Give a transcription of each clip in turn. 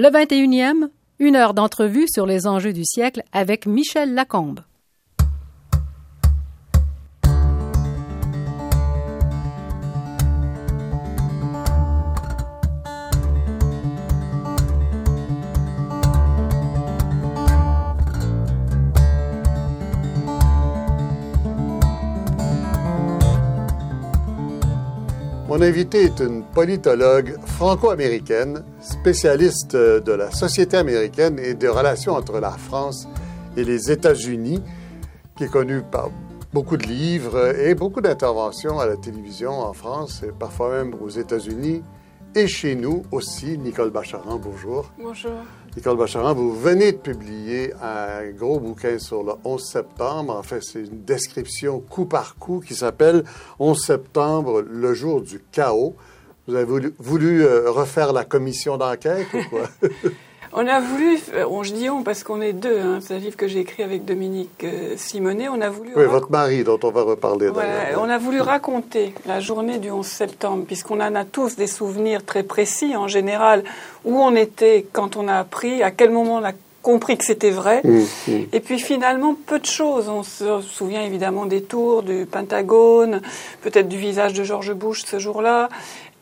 Le 21e, une heure d'entrevue sur les enjeux du siècle avec Michel Lacombe. Mon invité est une politologue franco-américaine, spécialiste de la société américaine et des relations entre la France et les États-Unis, qui est connue par beaucoup de livres et beaucoup d'interventions à la télévision en France et parfois même aux États-Unis et chez nous aussi. Nicole Bacharan, bonjour. Bonjour. Nicole Bacharan, vous venez de publier un gros bouquin sur le 11 septembre. En fait, c'est une description coup par coup qui s'appelle 11 septembre, le jour du chaos. Vous avez voulu, euh, refaire la commission d'enquête ou quoi? On a voulu, euh, on, je dis on parce qu'on est deux, hein, c'est un livre que j'ai écrit avec Dominique euh, Simonet, on a voulu... Oui, votre mari dont on va reparler on a voulu raconter la journée du 11 septembre, puisqu'on en a tous des souvenirs très précis en général, où on était quand on a appris, à quel moment on a compris que c'était vrai. Mmh, mmh. Et puis finalement, peu de choses. On se souvient évidemment des tours, du Pentagone, peut-être du visage de George Bush ce jour-là.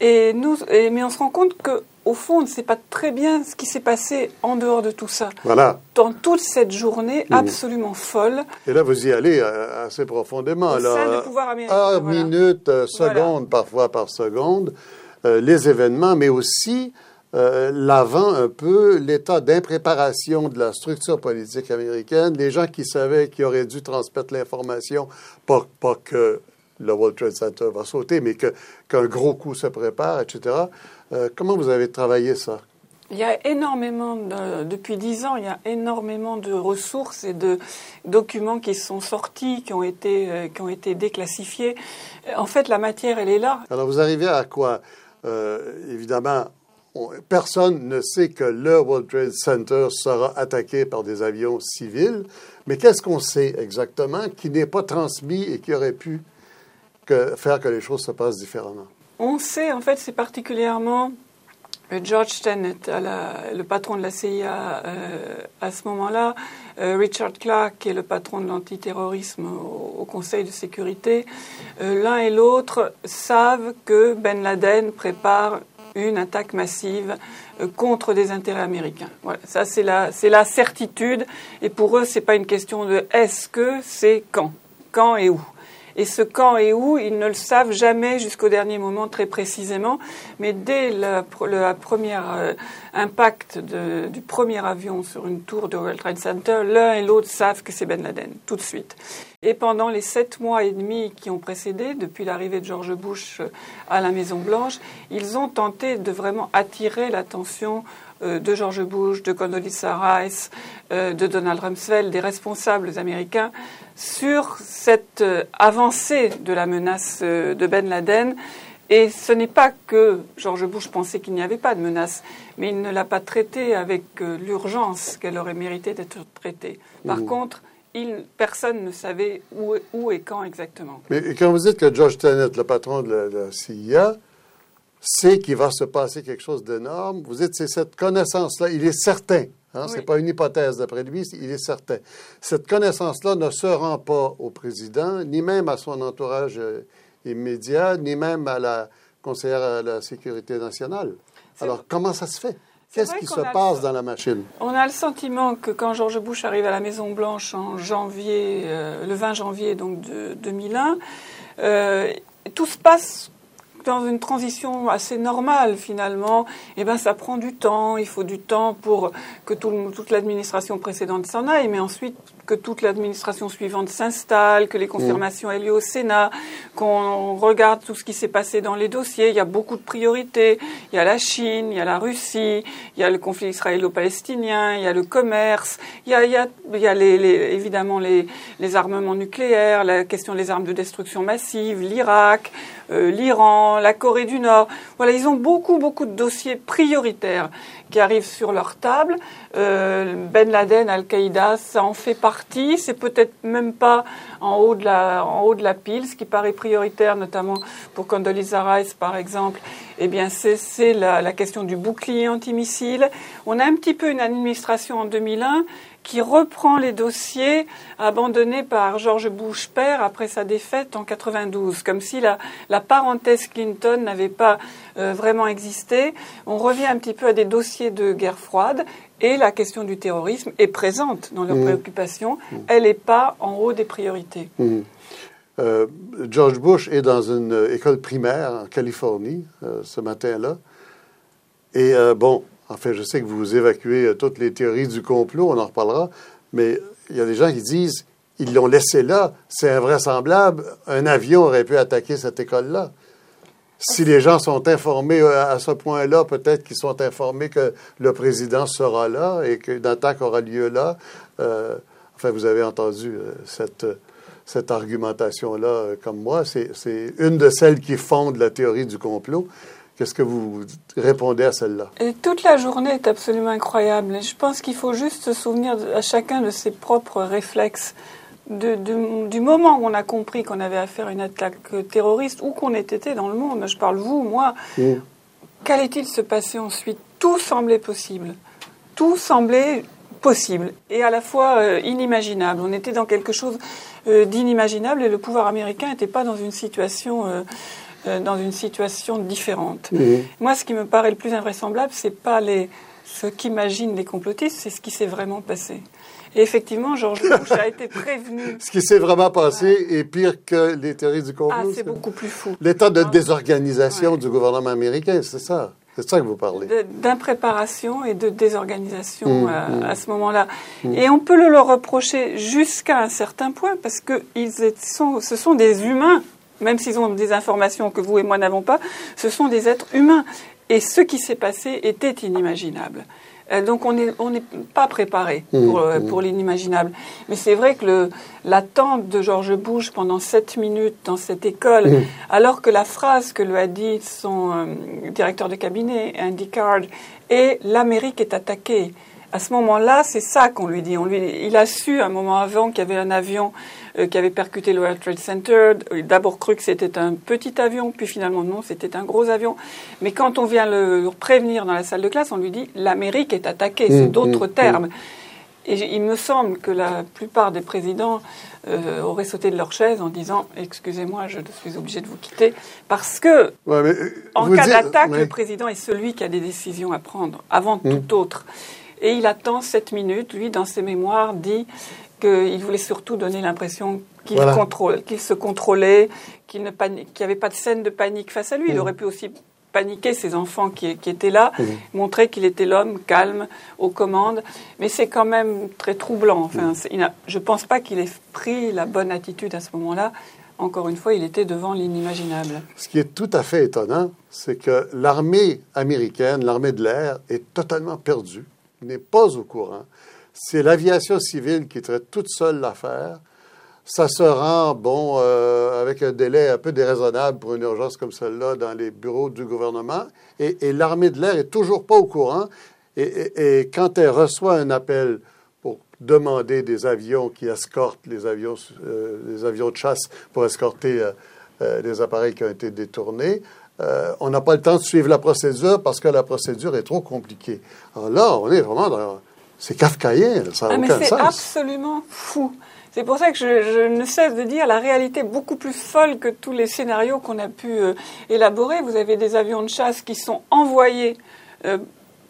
Et nous, mais on se rend compte que au fond, on ne sait pas très bien ce qui s'est passé en dehors de tout ça. Voilà. Dans toute cette journée mmh. absolument folle. Et là, vous y allez euh, assez profondément. Au sein du pouvoir américain. Heure, minute, euh, seconde, parfois par seconde, euh, les événements, mais aussi l'avant un peu, l'état d'impréparation de la structure politique américaine, les gens qui savaient qu'ils auraient dû transmettre l'information, pas, pas que le World Trade Center va sauter, mais qu'un gros coup se prépare, etc. Euh, comment vous avez travaillé ça il y a énormément, depuis dix ans, il y a énormément de ressources et de documents qui sont sortis, qui ont été, euh, qui ont été déclassifiés. En fait, la matière, elle est là. Alors, vous arrivez à quoi euh, Évidemment, personne ne sait que le World Trade Center sera attaqué par des avions civils, mais qu'est-ce qu'on sait exactement qui n'est pas transmis et qui aurait pu faire que les choses se passent différemment on sait, en fait, c'est particulièrement euh, George Tenet, le patron de la CIA euh, à ce moment-là, euh, Richard Clark, qui est le patron de l'antiterrorisme au, Conseil de sécurité, l'un et l'autre savent que Ben Laden prépare une attaque massive contre des intérêts américains. Ça c'est la, la certitude. Et pour eux, c'est pas une question de est-ce que, c'est quand, quand et où. Et ce quand et où, ils ne le savent jamais jusqu'au dernier moment très précisément. Mais dès le, premier euh, impact du premier avion sur une tour de World Trade Center, l'un et l'autre savent que c'est Ben Laden, tout de suite. Et pendant les sept mois et demi qui ont précédé, depuis l'arrivée de George Bush euh, à la Maison-Blanche, ils ont tenté de vraiment attirer l'attention euh, de George Bush, de Condoleezza Rice, de Donald Rumsfeld, des responsables américains, sur cette euh, avancée de la menace euh, de Ben Laden. Et ce n'est pas que George Bush pensait qu'il n'y avait pas de menace, mais il ne l'a pas traitée avec euh, l'urgence qu'elle aurait mérité d'être traitée. Par mmh. contre, il, personne ne savait où, où, et quand exactement. Mais quand vous dites que George Tenet, le patron de la, de la CIA, sait qu'il va se passer quelque chose d'énorme, vous dites c'est cette connaissance-là, il est certain Hein, Ce n'est pas une hypothèse d'après lui, il est certain. Cette connaissance-là ne se rend pas au président, ni même à son entourage euh, immédiat, ni même à la conseillère à la sécurité nationale. Alors, comment ça se fait? Qu'est-ce qui se passe dans la machine? On a le sentiment que quand George Bush arrive à la Maison-Blanche en janvier, euh, le 20 janvier donc de 2001, euh, tout se passe dans une transition assez normale finalement, eh ben ça prend du temps. Il faut du temps pour que toute l'administration précédente s'en aille, mais ensuite que toute l'administration suivante s'installe, que les confirmations aient lieu au Sénat, qu'on regarde tout ce qui s'est passé dans les dossiers. Il y a beaucoup de priorités. Il y a la Chine, il y a la Russie, il y a le conflit israélo-palestinien, il y a le commerce, il y a, évidemment les armements nucléaires, la question des armes de destruction massive, l'Irak. Euh, l'Iran, la Corée du Nord. Voilà, ils ont beaucoup, beaucoup de dossiers prioritaires qui arrivent sur leur table. Euh, ben Laden, Al-Qaïda, ça en fait partie. C'est peut-être même pas en haut de la, en haut de la pile. Ce qui paraît prioritaire, notamment pour Condoleezza Rice, par exemple, eh bien, c'est la, la question du bouclier antimissile. On a un petit peu une administration en 2001 qui reprend les dossiers abandonnés par George Bush père après sa défaite en 92, comme si la, la parenthèse Clinton n'avait pas euh, vraiment existé. On revient un petit peu à des dossiers de guerre froide et la question du terrorisme est présente dans leurs mmh. préoccupations. Mmh. Elle n'est pas en haut des priorités. Mmh. Euh, George Bush est dans une école primaire en Californie euh, ce matin-là. Et bon, Enfin, je sais que vous évacuez euh, toutes les théories du complot, on en reparlera, mais il y a des gens qui disent ils l'ont laissé là, c'est invraisemblable, un avion aurait pu attaquer cette école-là. Si les gens sont informés euh, à ce point-là, peut-être qu'ils sont informés que le président sera là et qu'une attaque aura lieu là. Euh, enfin, vous avez entendu cette, cette argumentation-là comme moi. C'est une de celles qui fondent la théorie du complot. Qu'est-ce que vous répondez à celle-là Toute la journée est absolument incroyable. Je pense qu'il faut juste se souvenir à chacun de ses propres réflexes. du moment où on a compris qu'on avait affaire à une attaque terroriste, où qu'on ait été dans le monde, je parle vous, moi, mm. qu'allait-il se passer ensuite? Tout semblait possible. Tout semblait possible et à la fois euh, inimaginable. On était dans quelque chose euh, d'inimaginable et le pouvoir américain n'était pas dans une situation... Euh, euh, dans une situation différente. Moi, ce qui me paraît le plus invraisemblable, c'est pas les, ce qu'imaginent les complotistes, c'est ce qui s'est vraiment passé. Et effectivement, Georges Bush a été prévenu. Ce qui s'est vraiment passé est pire que les théories du complot. Ah, c'est beaucoup plus fou. L'état de désorganisation du gouvernement américain, c'est ça. C'est ça que vous parlez. D'impréparation et de désorganisation mmh, à, mmh. à, ce moment-là. Mmh. Et on peut le leur reprocher jusqu'à un certain point parce que ils sont, ce sont des humains même s'ils ont des informations que vous et moi n'avons pas, ce sont des êtres humains. Et ce qui s'est passé était inimaginable. Euh, donc on n'est on pas préparé mmh, pour, euh, mmh. pour l'inimaginable. Mais c'est vrai que l'attente de George Bush pendant sept minutes dans cette école, mmh. alors que la phrase que lui a dit son euh, directeur de cabinet, Andy Card, est l'Amérique est attaquée. À ce moment-là, c'est ça qu'on lui dit. On lui, il a su un moment avant qu'il y avait un avion euh, qui avait percuté le World Trade Center. D'abord cru que c'était un petit avion, puis finalement non, c'était un gros avion. Mais quand on vient le prévenir dans la salle de classe, on lui dit l'Amérique est attaquée. C'est mmh, d'autres mmh, termes. Mmh. Et il me semble que la plupart des présidents euh, auraient sauté de leur chaise en disant Excusez-moi, je suis obligé de vous quitter. Parce que, euh, en cas d'attaque, le président est celui qui a des décisions à prendre avant tout autre. Et il attend sept minutes. Lui, dans ses mémoires, dit qu'il voulait surtout donner l'impression qu'il qu'il se contrôlait, qu'il n'y avait pas de scène de panique face à lui. Il mmh. aurait pu aussi paniquer ses enfants qui, étaient là, mmh. montrer qu'il était l'homme calme, aux commandes. Mais c'est quand même très troublant. Enfin, mmh. je ne pense pas qu'il ait pris la bonne attitude à ce moment-là. Encore une fois, il était devant l'inimaginable. Ce qui est tout à fait étonnant, c'est que l'armée américaine, l'armée de l'air, est totalement perdue, n'est pas au courant c'est l'aviation civile qui traite toute seule l'affaire. Ça se rend, bon, euh, avec un délai un peu déraisonnable pour une urgence comme celle-là dans les bureaux du gouvernement. Et, l'armée de l'air est toujours pas au courant. Et, quand elle reçoit un appel pour demander des avions qui escortent les avions, euh, les avions de chasse pour escorter euh, les appareils qui ont été détournés, on n'a pas le temps de suivre la procédure parce que la procédure est trop compliquée. Alors là, on est vraiment dans c'est kafkaïen, ça n'a ah, aucun sens. C'est absolument fou. C'est pour ça que je, ne cesse de dire la réalité est beaucoup plus folle que tous les scénarios qu'on a pu euh, élaborer. Vous avez des avions de chasse qui sont envoyés euh,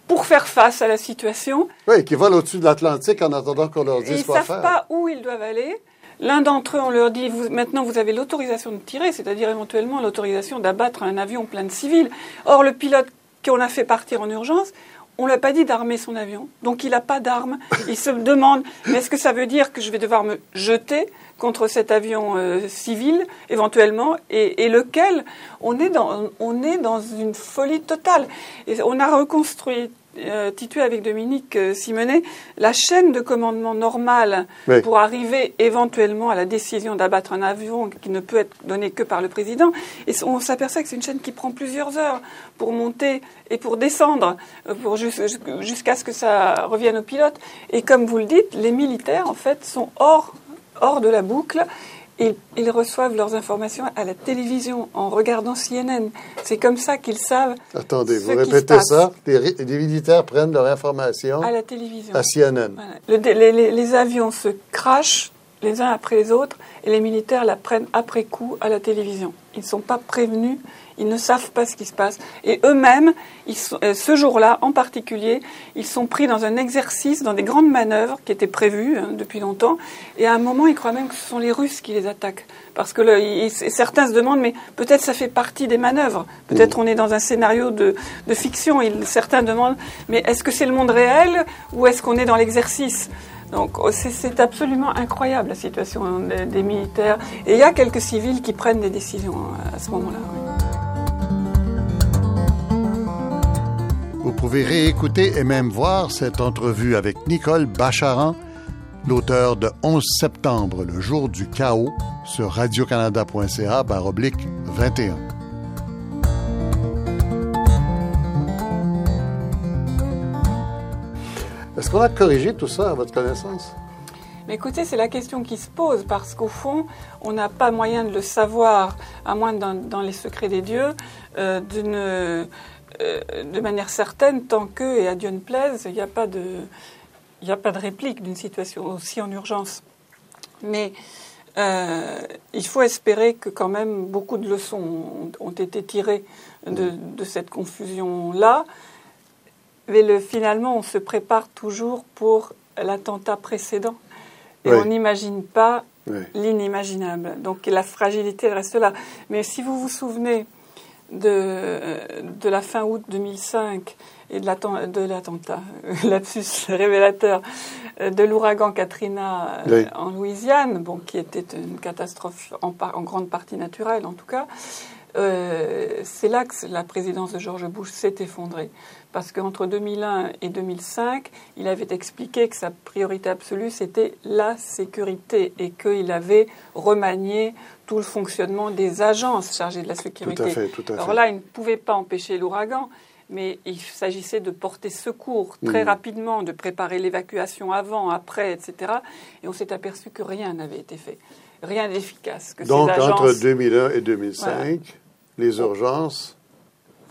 pour faire face à la situation. Oui, qui volent au-dessus de l'Atlantique en attendant qu'on leur dise quoi faire. Ils ne savent pas où ils doivent aller. L'un d'entre eux, on leur dit, vous, maintenant vous avez l'autorisation de tirer, c'est-à-dire éventuellement l'autorisation d'abattre un avion plein de civils. Or, le pilote qu'on a fait partir en urgence, on ne lui pas dit d'armer son avion, donc il n'a pas d'arme. Il se demande, est-ce que ça veut dire que je vais devoir me jeter contre cet avion euh, civil, éventuellement, et, lequel? On est, dans, on est dans une folie totale. Et on a reconstruit institué avec Dominique Simonet la chaîne de commandement normale pour arriver éventuellement à la décision d'abattre un avion qui ne peut être donnée que par le président. Et on s'aperçoit que c'est une chaîne qui prend plusieurs heures pour monter et pour descendre, pour jusqu'à ce que ça revienne au pilote. Et comme vous le dites, les militaires, en fait, sont hors, hors de la boucle ils, reçoivent leurs informations à la télévision en regardant CNN. C'est comme ça qu'ils savent. Attendez, vous répétez ça les, militaires prennent leurs informations à la télévision. À CNN. les, avions se crachent les uns après les autres et les militaires la prennent après coup à la télévision. Ils ne sont pas prévenus ils ne savent pas ce qui se passe. Et eux-mêmes, euh, ce jour-là en particulier, ils sont pris dans un exercice, dans des grandes manœuvres qui étaient prévues hein, depuis longtemps. Et à un moment, ils croient même que ce sont les Russes qui les attaquent. Parce que certains se demandent, mais peut-être ça fait partie des manœuvres. Peut-être on est dans un scénario de, fiction. certains demandent, mais est-ce que c'est le monde réel ou est-ce qu'on est dans l'exercice? Donc oh, c'est absolument incroyable la situation des, militaires. Et il y a quelques civils qui prennent des décisions hein, à ce moment-là. Vous pouvez réécouter et même voir cette entrevue avec Nicole Bacharan, l'auteur de 11 septembre, le jour du chaos, sur radiocanada.ca oblique 21. Est-ce qu'on a corrigé tout ça à votre connaissance? Mais écoutez, c'est la question qui se pose parce qu'au fond, on n'a pas moyen de le savoir, à moins dans, les secrets des dieux, euh, d'une de manière certaine, tant que, et à Dieu ne plaise, il n'y a, pas de, il a pas de réplique d'une situation aussi en urgence. Mais euh, il faut espérer que quand même beaucoup de leçons ont, été tirées de, cette confusion-là. Mais le, finalement, on se prépare toujours pour l'attentat précédent. Et on n'imagine pas l'inimaginable. Donc la fragilité reste là. Mais si vous vous souvenez de, de la fin août 2005 et de l'attentat, lapsus révélateur, de l'ouragan Katrina euh, en Louisiane, bon, qui était une catastrophe en, en grande partie naturelle en tout cas, euh, c'est là que la présidence de George Bush s'est effondrée. Parce qu'entre 2001 et 2005, il avait expliqué que sa priorité absolue, c'était la sécurité et qu'il avait remanié tout le fonctionnement des agences chargées de la sécurité. Tout à fait, tout à fait. Alors là, il ne pouvait pas empêcher l'ouragan, mais il s'agissait de porter secours très mm. rapidement, de préparer l'évacuation avant, après, etc. Et on s'est aperçu que rien n'avait été fait. Rien d'efficace. Donc, entre 2001 et 2005, les urgences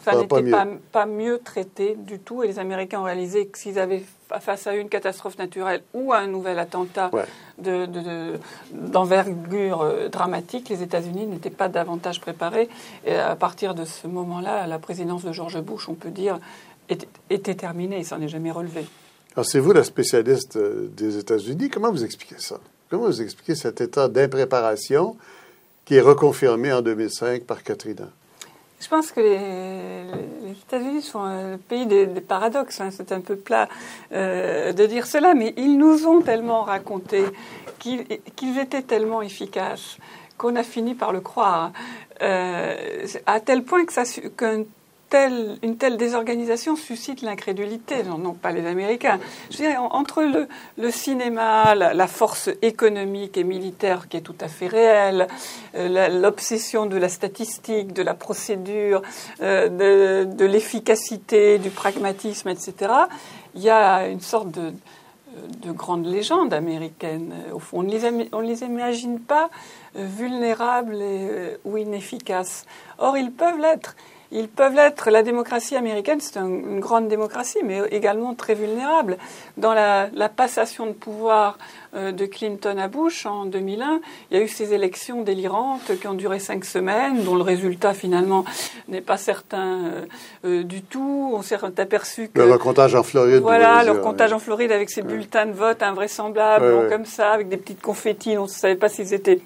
ça n'était pas, mieux traité du tout. Et les Américains ont réalisé que s'ils avaient face à une catastrophe naturelle ou à un nouvel attentat d'envergure euh, dramatique, les États-Unis n'étaient pas davantage préparés. Et à partir de ce moment-là, la présidence de George Bush, on peut dire, était, terminée. Il s'en est jamais relevé. Alors, c'est vous la spécialiste euh, des États-Unis. Comment vous expliquez ça? Comment vous expliquez cet état d'impréparation qui est reconfirmé en 2005 par Katrina? Je pense que les, États-Unis sont un pays des, paradoxes. Hein. C'est un peu plat euh, de dire cela, mais ils nous ont tellement raconté qu'ils étaient tellement efficaces qu'on a fini par le croire. Euh, à tel point qu'un une telle désorganisation suscite l'incrédulité, non, pas les Américains. Entre le, cinéma, la, force économique et militaire qui est tout à fait réelle, euh, l'obsession de la statistique, de la procédure, euh, de, l'efficacité, du pragmatisme, etc., il y a une sorte de, de grande légende américaine. Au fond, on ne les imagine pas euh, vulnérables ou inefficaces. Or, ils peuvent l'être. Ils peuvent l'être. La démocratie américaine, c'est une grande démocratie, mais également très vulnérable. Dans la, passation de pouvoir euh, de Clinton à Bush en 2001, il y a eu ces élections délirantes qui ont duré cinq semaines, dont le résultat finalement n'est pas certain euh, euh, du tout. On s'est aperçu que... Le recomptage en Floride. Voilà, le recomptage en Floride avec ces bulletins de vote invraisemblables, comme ça, avec des petites confettis, on ne savait pas s'ils étaient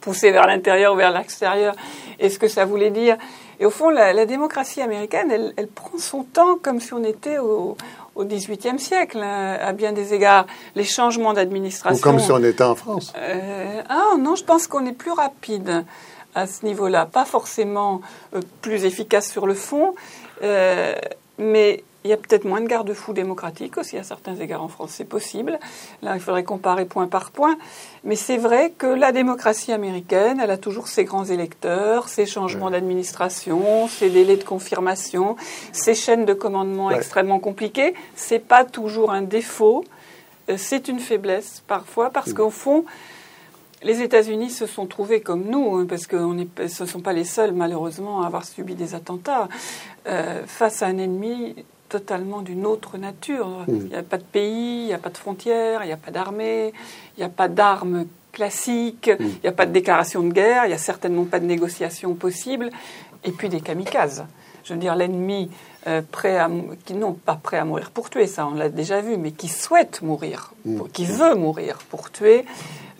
poussés vers l'intérieur ou vers l'extérieur, et ce que ça voulait dire. Et au fond, la, démocratie américaine, elle, prend son temps comme si on était au, XVIIIe siècle, hein, à bien des égards. Les changements d'administration. Ou comme si on était en France. Euh, ah non, je pense qu'on est plus rapide à ce niveau-là. Pas forcément euh, plus efficace sur le fond, euh, mais Il y a peut-être moins de garde-fous démocratiques aussi à certains égards en France, c'est possible. Là, il faudrait comparer point par point. Mais c'est vrai que la démocratie américaine, elle a toujours ses grands électeurs, ses changements d'administration, ses délais de confirmation, ses chaînes de commandement extrêmement compliquées. C'est pas toujours un défaut, euh, c'est une faiblesse parfois parce qu'au fond, les États-Unis se sont trouvés comme nous, hein, parce que ce ne sont pas les seuls, malheureusement, à avoir subi des attentats, euh, face à un ennemi totalement d'une autre nature. Il n'y a pas de pays, il n'y a pas de frontières, il n'y a pas d'armée, il n'y a pas d'armes classiques, il n'y a pas de déclaration de guerre, il n'y a certainement pas de négociation possible, et puis des kamikazes. Je veux dire, l'ennemi euh, prêt à, qui non pas prêt à mourir pour tuer, ça on l'a déjà vu, mais qui souhaite mourir, qui veut mourir pour tuer,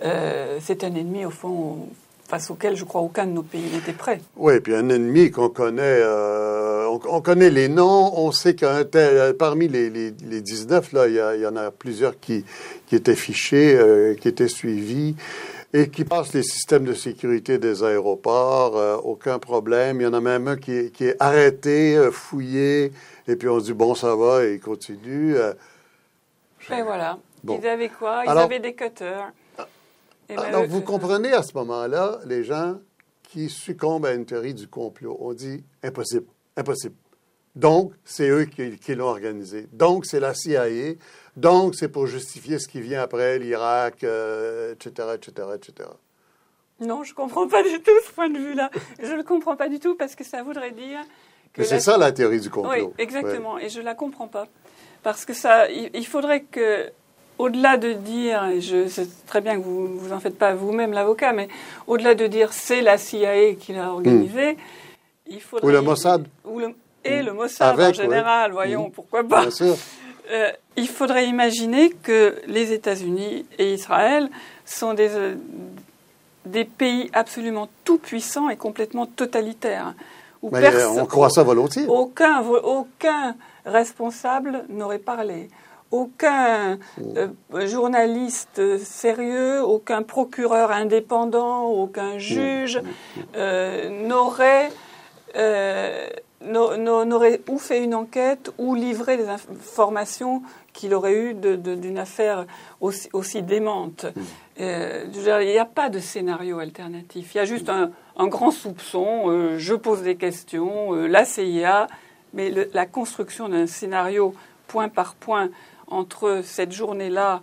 euh, c'est un ennemi au fond face auquel je crois aucun de nos pays n'était prêt. Oui, et puis un ennemi qu'on connaît, euh, on, connaît les noms, on sait qu'un tel, parmi les, les, les 19, là, il y, y, en a plusieurs qui, qui étaient fichés, euh, qui étaient suivis et qui passent les systèmes de sécurité des aéroports, euh, aucun problème. Il y en a même un qui est, qui est arrêté, euh, fouillé, et puis on se dit, bon, ça va, et il continue. et voilà. Ils avaient quoi? Ils avaient des cutters. Ah, donc, vous comprenez à ce moment-là les gens qui succombent à une théorie du complot. On dit impossible, impossible. Donc, c'est eux qui, l'ont organisé. Donc, c'est la CIA. Donc, c'est pour justifier ce qui vient après, l'Irak, etc., etc., etc. Non, je ne comprends pas du tout ce point de vue-là. Je ne le comprends pas du tout parce que ça voudrait dire que... c'est ça la théorie du complot. Oui, exactement. Et je ne la comprends pas. Parce que ça, il faudrait que au-delà de dire, et je sais très bien que vous vous en faites pas vous-même l'avocat, mais au-delà de dire c'est la CIA qui l'a organisé, hmm. il faudrait... Ou le Mossad. et le Mossad en général, voyons, hmm. pourquoi pas. Bien sûr. Euh, il faudrait imaginer que les États-Unis et Israël sont des, euh, des pays absolument tout puissants et complètement totalitaires. Où on croit ça volontiers. Aucun, aucun responsable n'aurait parlé aucun euh, journaliste sérieux, aucun procureur indépendant, aucun juge euh, n'aurait euh, n'aurait ou fait une enquête ou livré des informations qu'il aurait eues d'une affaire aussi, aussi démente. il n'y a pas de scénario alternatif. Il y a juste un, grand soupçon. je pose des questions. la CIA, mais la construction d'un scénario point par point entre cette journée-là,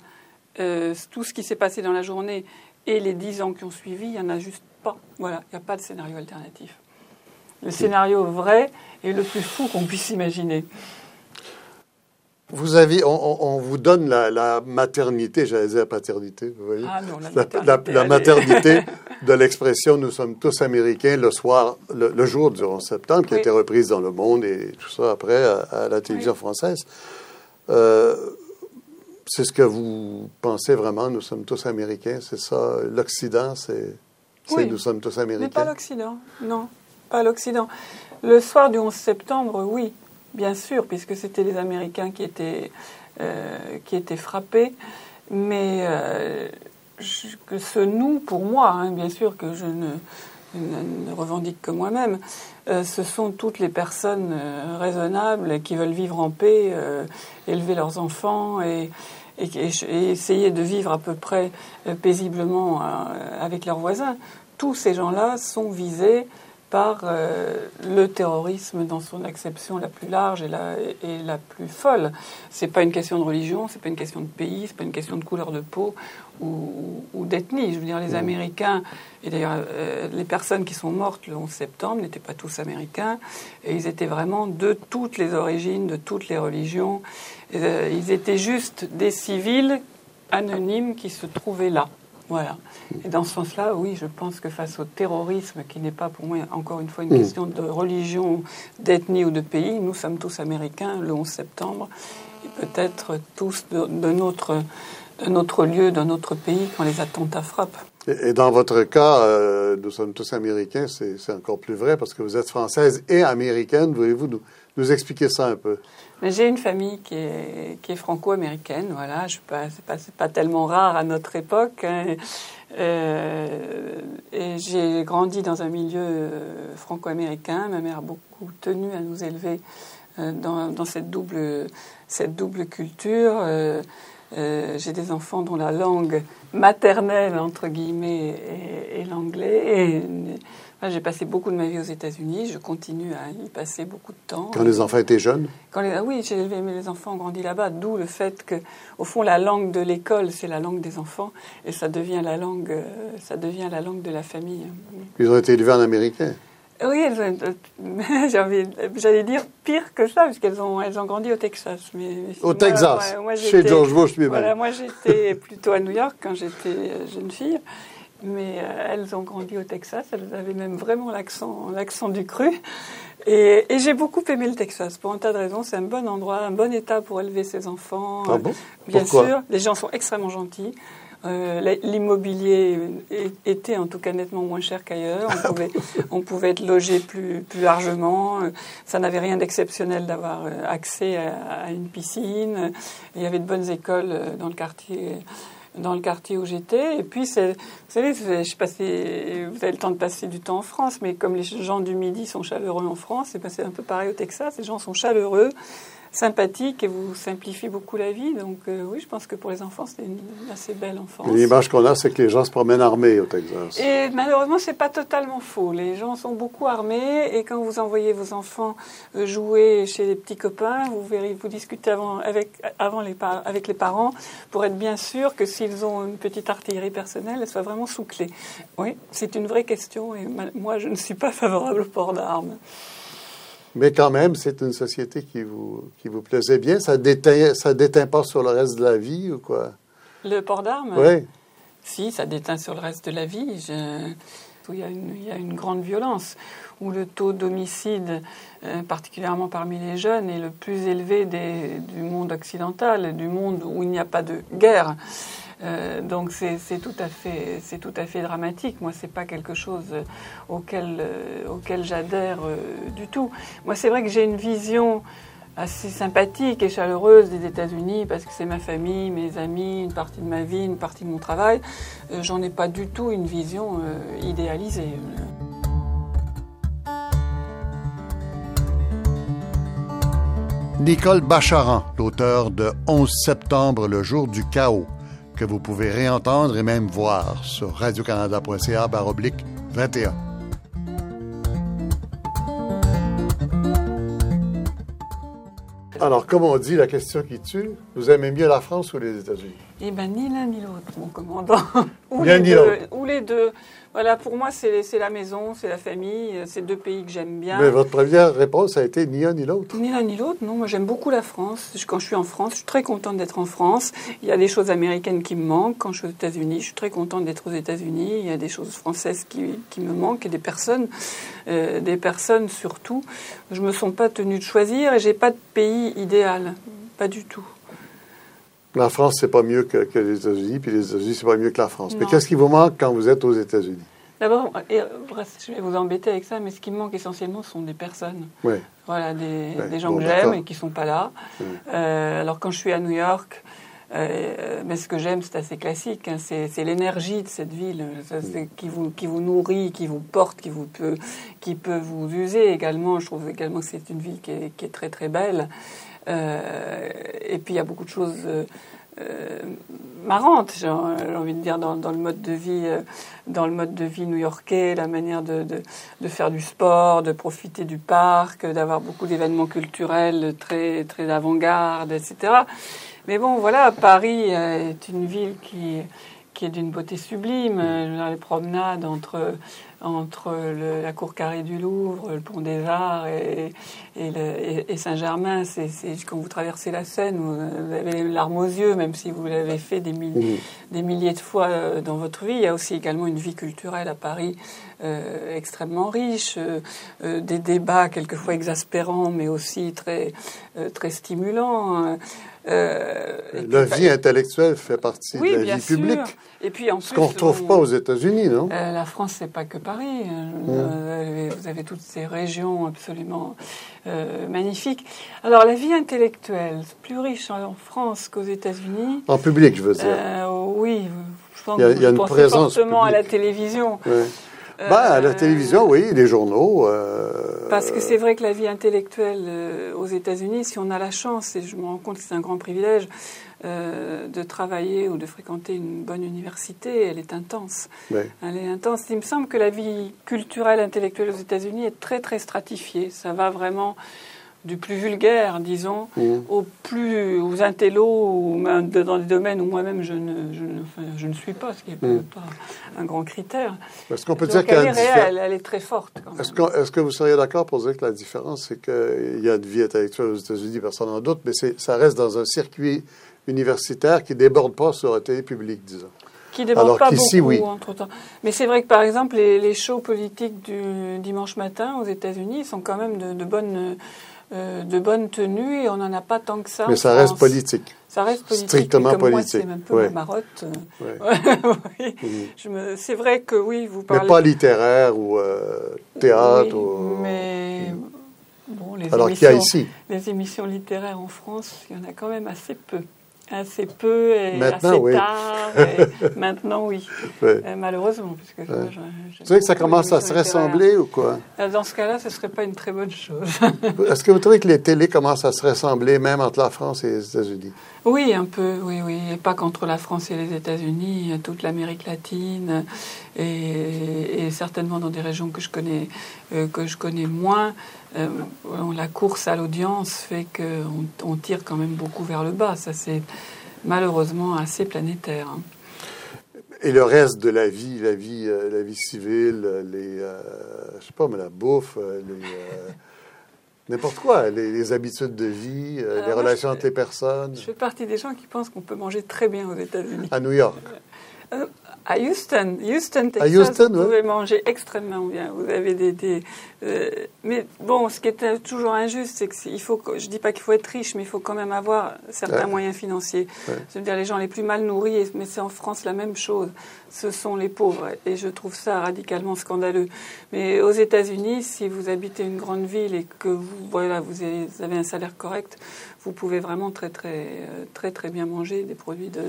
euh, tout ce qui s'est passé dans la journée et les dix ans qui ont suivi, il n'y en a juste pas. Voilà, il n'y a pas de scénario alternatif. Le scénario vrai est le plus fou qu'on puisse imaginer. Vous avez, on, vous donne la, maternité, j'allais dire la paternité, vous voyez ah non, la, maternité, la, maternité de l'expression Nous sommes tous américains le soir, le, jour du 11 septembre, qui a été reprise dans le monde et tout ça après à, la télévision française. Euh, c'est ce que vous pensez vraiment, nous sommes tous américains, c'est ça, l'Occident, c'est nous sommes tous américains. Mais pas l'Occident, non, pas l'Occident. Le soir du 11 septembre, oui, bien sûr, puisque c'était les Américains qui étaient, euh, qui étaient frappés, mais euh, que ce nous, pour moi, hein, bien sûr que je ne ne, revendique que moi-même. Euh, ce sont toutes les personnes euh, raisonnables qui veulent vivre en paix, euh, élever leurs enfants et, essayer de vivre à peu près paisiblement avec leurs voisins. Tous ces gens-là sont visés par le terrorisme dans son acception la plus large et la, et la plus folle. C'est pas une question de religion, c'est pas une question de pays, c'est pas une question de couleur de peau ou, d'ethnie. Je veux dire, les mmh. Américains, et d'ailleurs euh, les personnes qui sont mortes le 11 septembre n'étaient pas tous américains, et ils étaient vraiment de toutes les origines, de toutes les religions. Euh, ils étaient juste des civils anonymes qui se trouvaient là. Voilà. Et dans ce sens-là, oui, je pense que face au terrorisme, qui n'est pas pour moi, encore une fois, une mmh. question de religion, d'ethnie ou de pays, nous sommes tous américains le 11 septembre, et peut-être tous de notre d'un autre lieu, d'un autre pays quand les attentats frappent. Et, dans votre cas, euh, nous sommes tous américains, c'est encore plus vrai parce que vous êtes française et américaine. Voulez-vous nous, nous, expliquer ça un peu J'ai une famille qui est, qui est franco-américaine, voilà. Je pas, pas, pas, tellement rare à notre époque. Hein. Euh, et j'ai grandi dans un milieu euh, franco-américain. Ma mère a beaucoup tenu à nous élever dans, cette double, cette double culture. J'ai des enfants dont la langue maternelle, entre guillemets, est, l'anglais. J'ai passé beaucoup de ma vie aux États-Unis. Je continue à y passer beaucoup de temps. Quand les enfants étaient jeunes Quand les, Oui, j'ai élevé mes enfants ont grandi là-bas. D'où le fait que, au fond, la langue de l'école, c'est la langue des enfants, et ça devient la langue, euh, ça devient la langue de la famille. Ils ont été élevés en américain. Oui, j'allais dire pire que ça, puisqu'elles ont, elles ont grandi au Texas. Mais, au Texas, chez George Bush lui-même. Voilà, moi, j'étais plutôt à New York quand j'étais jeune fille mais euh, elles ont grandi au Texas. Elles avaient même vraiment l'accent, l'accent du cru. Et, j'ai beaucoup aimé le Texas pour un tas de raisons. C'est un bon endroit, un bon état pour élever ses enfants. Ah bon? Bien sûr, les gens sont extrêmement gentils. Euh, l'immobilier était en tout cas nettement moins cher qu'ailleurs. On pouvait, on pouvait être logé plus, plus largement. Ça n'avait rien d'exceptionnel d'avoir euh, accès à, à, une piscine. Il y avait de bonnes écoles dans le quartier dans le quartier où j'étais. Et puis, vous savez, je passais, vous avez le temps de passer du temps en France, mais comme les gens du Midi sont chaleureux en France, c'est passé un peu pareil au Texas. Les gens sont chaleureux sympathique et vous simplifie beaucoup la vie. Donc euh, oui, je pense que pour les enfants, c'est une, assez belle enfance. L'image qu'on a, c'est que les gens se promènent armés au Texas. Et malheureusement, c'est pas totalement faux. Les gens sont beaucoup armés et quand vous envoyez vos enfants euh, jouer chez les petits copains, vous verrez, vous discutez avant avec avant les avec les parents pour être bien sûr que s'ils ont une petite artillerie personnelle, elle soit vraiment sous clé. Oui, c'est une vraie question et moi, je ne suis pas favorable au port d'armes. Mais quand même, c'est une société qui vous, qui vous plaisait bien. Ça déteint, ça déteint pas sur le reste de la vie ou quoi? Le port d'armes? Oui. Si, ça déteint sur le reste de la vie. Il, y a une, il, y a une, grande violence, où le taux d'homicide, euh, particulièrement parmi les jeunes, est le plus élevé des, du monde occidental, du monde où il n'y a pas de guerre. Euh, donc c'est tout à fait c'est tout à fait dramatique. Moi c'est pas quelque chose auquel euh, auquel j'adhère euh, du tout. Moi c'est vrai que j'ai une vision assez sympathique et chaleureuse des États-Unis parce que c'est ma famille, mes amis, une partie de ma vie, une partie de mon travail. J'en ai pas du tout une vision idéalisée. Nicole Bacharan, l'auteur de 11 septembre, le jour du chaos, que vous pouvez réentendre et même voir sur radiocanada.ca oblique 21. Alors, comme on dit, la question qui tue, vous aimez mieux la France ou les États-Unis? Eh bien, ni l'un ni l'autre, mon commandant. ou, les deux, ou les deux. Voilà, pour moi, c'est la maison, c'est la famille, c'est deux pays que j'aime bien. Mais votre première réponse a été ni l'un ni l'autre. Ni l'un ni l'autre, non. Moi, j'aime beaucoup la France. Quand je suis en France, je suis très contente d'être en France. Il y a des choses américaines qui me manquent. Quand je suis aux États-Unis, je suis très contente d'être aux États-Unis. Il y a des choses françaises qui, qui me manquent et des personnes, euh, des personnes surtout. Je me sens pas tenue de choisir et j'ai pas de pays idéal, pas du tout. La France, c'est pas mieux que, les États-Unis, puis les États-Unis, c'est pas mieux que la France. Mais qu'est-ce qui vous manque quand vous êtes aux États-Unis? D'abord, je vais vous embêter avec ça, mais ce qui me manque essentiellement, ce sont des personnes. Oui. Voilà, des, gens que j'aime et qui ne sont pas là. Euh, alors, quand je suis à New York, euh, mais ce que j'aime, c'est assez classique. Hein, c'est l'énergie de cette ville qui, vous, qui vous nourrit, qui vous porte, qui, vous peut, qui peut vous user également. Je trouve également que c'est une ville qui est, qui est, très très belle. Euh, et puis il y a beaucoup de choses euh, euh, marrantes, j'ai envie de dire, dans, le mode de vie, dans le mode de vie new-yorkais, la manière de, de, faire du sport, de profiter du parc, d'avoir beaucoup d'événements culturels très très avant-garde, etc. Mais bon, voilà, Paris est une ville qui qui est d'une beauté sublime. Les promenades entre entre la cour carrée du Louvre, le pont des Arts et, et, Saint-Germain. C'est, quand vous traversez la Seine, vous avez les larmes aux yeux, même si vous l'avez fait des, milliers, des milliers de fois euh, dans votre vie. Il y a aussi également une vie culturelle à Paris euh, extrêmement riche, euh, des débats quelquefois exaspérants, mais aussi très, très stimulants. Euh, la vie intellectuelle fait partie de la vie publique. Et puis en Ce qu'on ne retrouve pas aux États-Unis, non? Euh, La France, c'est pas que Paris. Hein. Euh, vous avez toutes ces régions absolument magnifiques. Alors la vie intellectuelle, plus riche en France qu'aux États-Unis. En public, je veux dire. oui, je pense il y a, une présence fortement à la télévision. bah, à la télévision, oui, les journaux. Parce que c'est vrai que la vie intellectuelle euh, aux États-Unis, si on a la chance, et je me rends compte que c'est un grand privilège, euh, de travailler ou de fréquenter une bonne université, elle est intense. Elle est intense. Il me semble que la vie culturelle, intellectuelle aux États-Unis est très, très stratifiée. Ça va vraiment du plus vulgaire, disons, mmh. au plus aux intellos ou dans des domaines où moi-même je ne, je, ne, je ne suis pas, ce qui n'est mmh. pas un grand critère. Est-ce qu'on peut dire qu'elle est réelle, elle est très forte. Est-ce que, est que, vous seriez d'accord pour dire que la différence, c'est qu'il y a une vie intellectuelle aux États-Unis, personne n'en doute, mais ça reste dans un circuit universitaire qui ne déborde pas sur la télé publique, disons qui ne déborde pas beaucoup oui. entre-temps. Mais c'est vrai que, par exemple, les, les, shows politiques du dimanche matin aux États-Unis sont quand même de, de bonnes euh, de bonne tenue et on n'en a pas tant que ça. Mais ça reste politique. Ça reste politique. Strictement politique. C'est un peu ma marotte. oui. Mhm. C'est vrai que oui, vous parlez. Mais pas littéraire ou euh, théâtre. ou... Mais bon, les Alors qu'il y a ici. Les émissions littéraires en France, il y en a quand même assez peu. Assez peu et assez tard. maintenant, oui. Euh, malheureusement. Parce que Vous savez que ça commence à se ressembler ou quoi? Euh, dans ce cas-là, ce ne serait pas une très bonne chose. Est-ce que vous trouvez que les télés commencent à se ressembler même entre la France et les États-Unis? Oui, un peu, oui, oui. Et pas qu'entre la France et les États-Unis, toute l'Amérique latine et, certainement dans des régions que je connais, euh, que je connais moins. Euh, la course à l'audience fait qu'on on tire quand même beaucoup vers le bas. Ça, c'est malheureusement assez planétaire. Hein. Et le reste de la vie, la vie, euh, la vie civile, les, je sais pas, mais la bouffe, les N'importe quoi, les, habitudes de vie, les relations entre les personnes. Je fais partie des gens qui pensent qu'on peut manger très bien aux États-Unis. À New York. À Houston, Houston, Texas, vous pouvez manger extrêmement bien. Vous avez des, euh, mais bon, ce qui est toujours injuste, c'est qu'il faut, je dis pas qu'il faut être riche, mais il faut quand même avoir certains moyens financiers. Je veux dire, les gens les plus mal nourris, mais c'est en France la même chose. Ce sont les pauvres, et je trouve ça radicalement scandaleux. Mais aux États-Unis, si vous habitez une grande ville et que vous, voilà, vous avez un salaire correct, vous pouvez vraiment très très euh, très très bien manger des produits de,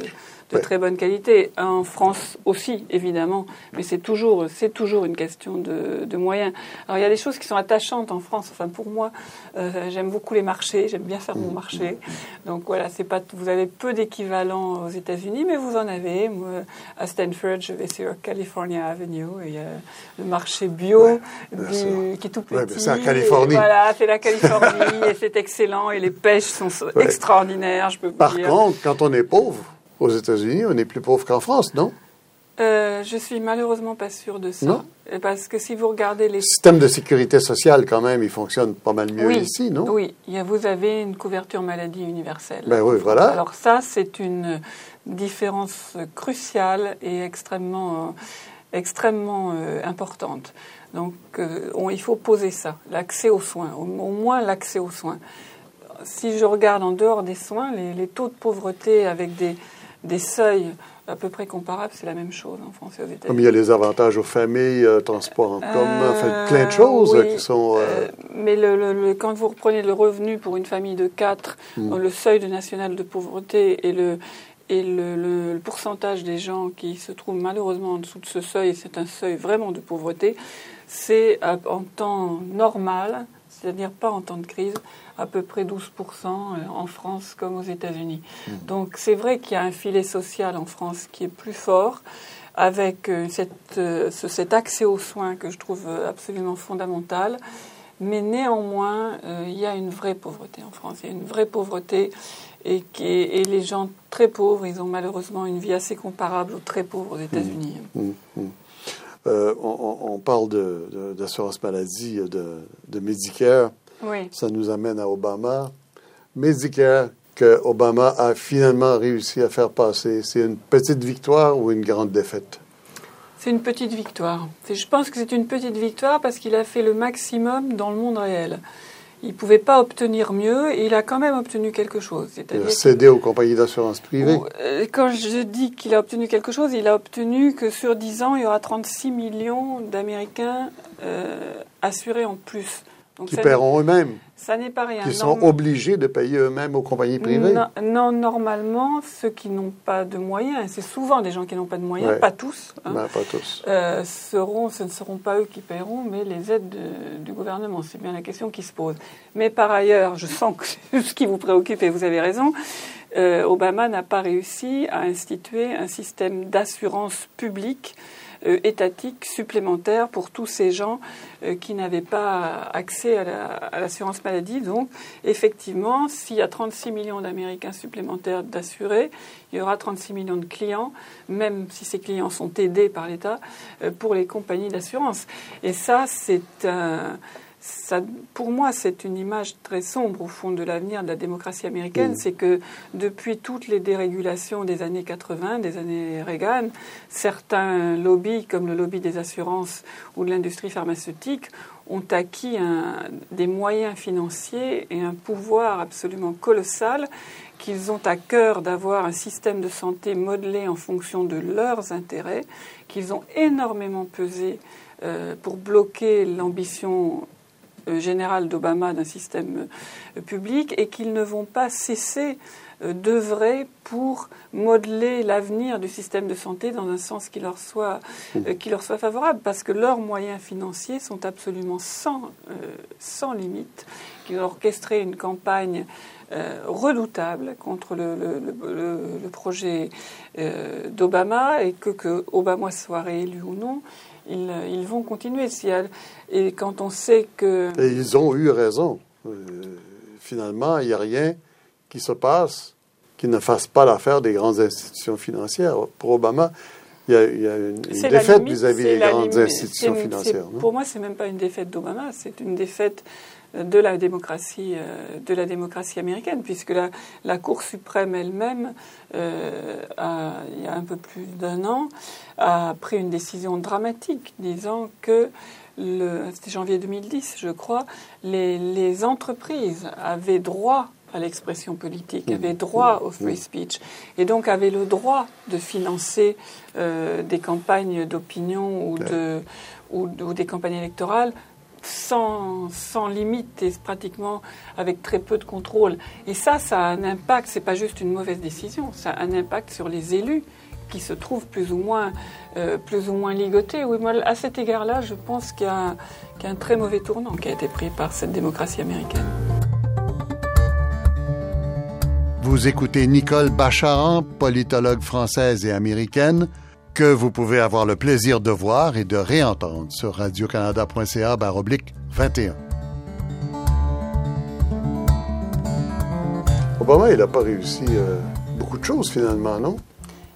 de très bonne qualité. En France aussi, évidemment, mais c'est toujours c'est toujours une question de, de, moyens. Alors il y a des choses qui sont attachantes en France. Enfin pour moi, euh, j'aime beaucoup les marchés, j'aime bien faire mon marché. Donc voilà, c'est pas vous avez peu d'équivalents aux États-Unis, mais vous en avez. Moi, à Stanford, je vais sur California Avenue et il y a le marché bio qui est tout petit. c'est en Californie. Voilà, c'est la Californie et c'est excellent et les pêches sont extraordinaire, je peux vous Par contre, quand on est pauvre aux États-Unis, on est plus pauvre qu'en France, non? Euh, je suis malheureusement pas sûre de ça. Non? Parce que si vous regardez les... Le système de sécurité sociale, quand même, il fonctionne pas mal mieux ici, non? Oui, vous avez une couverture maladie universelle. Ben oui, voilà. Alors ça, c'est une différence cruciale et extrêmement, extrêmement euh, importante. Donc, euh, il faut poser ça, l'accès aux soins, au moins l'accès aux soins si je regarde en dehors des soins, les, taux de pauvreté avec des, des, seuils à peu près comparables, c'est la même chose en France et aux États-Unis. Comme il y a les avantages aux familles, euh, transport en commun, enfin, plein de choses euh, qui sont. Euh, mais le, quand vous reprenez le revenu pour une famille de 4, hmm. le seuil de national de pauvreté et le, et le, pourcentage des gens qui se trouvent malheureusement en dessous de ce seuil, c'est un seuil vraiment de pauvreté, c'est en temps normal, c'est-à-dire pas en temps de crise, à peu près 12% euh, en France comme aux États-Unis. Mmh. Donc c'est vrai qu'il y a un filet social en France qui est plus fort avec euh, cette, euh, cet accès aux soins que je trouve absolument fondamental. Mais néanmoins, il y a une vraie pauvreté en France. Il y a une vraie pauvreté et, qui, et les gens très pauvres, ils ont malheureusement une vie assez comparable aux très pauvres aux États-Unis. Mmh. Mmh. On, parle d'assurance de, maladie, de, de Medicare. Ça nous amène à Obama. Medicare, que Obama a finalement réussi à faire passer, c'est une petite victoire ou une grande défaite? C'est une petite victoire. Je pense que c'est une petite victoire parce qu'il a fait le maximum dans le monde réel. Il ne pouvait pas obtenir mieux et il a quand même obtenu quelque chose. Il a cédé aux compagnies d'assurance privée. Euh, quand je dis qu'il a obtenu quelque chose, il a obtenu que sur 10 ans, il y aura 36 millions d'Américains euh, assurés en plus Donc qui paieront eux-mêmes, Ça n'est pas rien. qui sont obligés de payer eux-mêmes aux compagnies privées. Non, non, normalement, ceux qui n'ont pas de moyens, et c'est souvent des gens qui n'ont pas de moyens, Ouais. pas tous, hein, Ben, pas tous. euh, seront, ce ne seront pas eux qui paieront, mais les aides de- du gouvernement. C'est bien la question qui se pose. Mais par ailleurs, je sens que c'est ce qui vous préoccupe, et vous avez raison, euh, Obama n'a pas réussi à instituer un système d'assurance publique étatique supplémentaire pour tous ces gens euh, qui n'avaient pas accès à l'assurance maladie. Donc, effectivement, s'il y a 36 millions d'Américains supplémentaires d'assurés, il y aura 36 millions de clients, même si ces clients sont aidés par l'État, euh, pour les compagnies d'assurance. Et ça, c'est un. Ça, pour moi, c'est une image très sombre au fond de l'avenir de la démocratie américaine. C'est que depuis toutes les dérégulations des années 80, des années Reagan, certains lobbies, comme le lobby des assurances ou de l'industrie pharmaceutique, ont acquis un- des moyens financiers et un pouvoir absolument colossal qu'ils ont à cœur d'avoir un système de santé modelé en fonction de leurs intérêts, qu'ils ont énormément pesé euh, pour bloquer l'ambition générale d'Obama d'un système euh, public et qu'ils ne vont pas cesser euh, d'œuvrer pour modeler l'avenir du système de santé dans un sens qui leur soit, euh, qui leur soit favorable, parce que leurs moyens financiers sont absolument sans, euh, sans limite, qu'ils ont orchestré une campagne euh, redoutable contre le, le- le- le- le projet euh, d'Obama et que, que Obama soit réélu ou non, ils, ils vont continuer. Si elle- et quand on sait que... Et ils ont eu raison. Euh, finalement, il n'y a rien qui se passe qui ne fasse pas l'affaire des grandes institutions financières. Pour Obama, il y a, il y a une, défaite vis-à-vis des grandes limite. institutions financières. Pour moi, c'est même pas une défaite d'Obama, c'est une défaite de la démocratie, euh, de la démocratie américaine, puisque la, la Cour suprême elle-même, euh, il y a un peu plus d'un an, a pris une décision dramatique, disant que c'était janvier 2010, je crois, les, les entreprises avaient droit à l'expression politique, avaient droit au free speech, et donc avaient le droit de financer euh, des campagnes d'opinion ou, de, ou, ou des campagnes électorales sans, sans limite et pratiquement avec très peu de contrôle. Et ça, ça a un impact, c'est pas juste une mauvaise décision, ça a un impact sur les élus qui se trouvent plus ou moins, euh, plus ou moins ligotés. Oui, moi, à cet égard-là, je pense qu'il y, y a un très mauvais tournant qui a été pris par cette démocratie américaine. Vous écoutez Nicole Bacharan, politologue française et américaine, que vous pouvez avoir le plaisir de voir et de réentendre sur radiocanada.ca baroblique 21. Obama, il n'a pas réussi euh, beaucoup de choses finalement, non?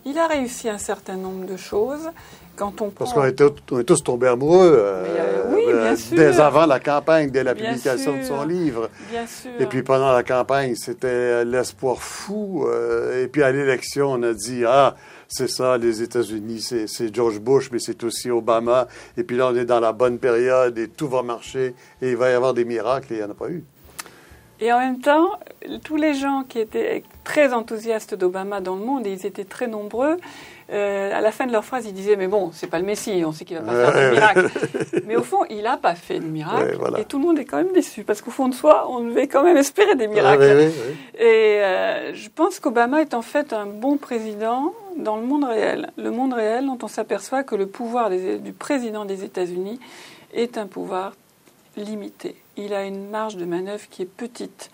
Il a réussi un certain nombre de choses. Quand on Parce prend- qu'on est, tous- on est tous tombés amoureux euh, Mais, euh, oui, bien sûr. dès avant la campagne, dès la Bien publication de son livre. Bien sûr. Et puis pendant la campagne, c'était l'espoir fou. euh, et puis à l'élection, on a dit ah c'est ça, les États-Unis, c'est George Bush, mais c'est aussi Obama. Et puis là, on est dans la bonne période et tout va marcher et il va y avoir des miracles et il n'y en a pas eu. Et en même temps, tous les gens qui étaient très enthousiastes d'Obama dans le monde, et ils étaient très nombreux, euh, à la fin de leur phrase, ils disaient Mais bon, c'est pas le Messie, on sait qu'il va pas faire de miracle. Mais au fond, il n'a pas fait de miracle. Ouais, voilà. Et tout le monde est quand même déçu, parce qu'au fond de soi, on devait quand même espérer des miracles. Ah, oui. Et euh, je pense qu'Obama est en fait un bon président dans le monde réel. Le monde réel dont on s'aperçoit que le pouvoir des- du président des États-Unis est un pouvoir limité. Il a une marge de manœuvre qui est petite.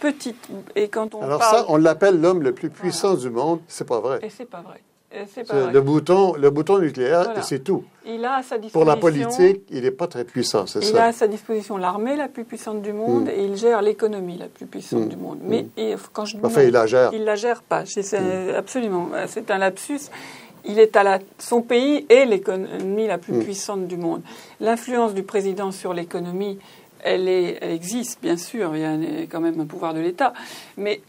Petite. Et quand on Alors parle... ça, on l'appelle l'homme le plus puissant du monde. C'est pas vrai. Et c'est pas vrai. Pas vrai. Le bouton, le bouton nucléaire, Voilà. c'est tout. Il a à sa Pour la politique, il n'est pas très puissant, c'est Il ça. a à sa disposition l'armée la plus puissante du monde Mm. et il gère l'économie la plus puissante Mm. du monde. Mais et quand je dis Enfin, non, il la gère. Il la gère pas. Absolument. C'est un lapsus. Il est à la, son pays est l'économie la plus puissante du monde. L'influence du président sur l'économie, elle, est, elle existe, bien sûr. Il y a quand même un pouvoir de l'État. Mais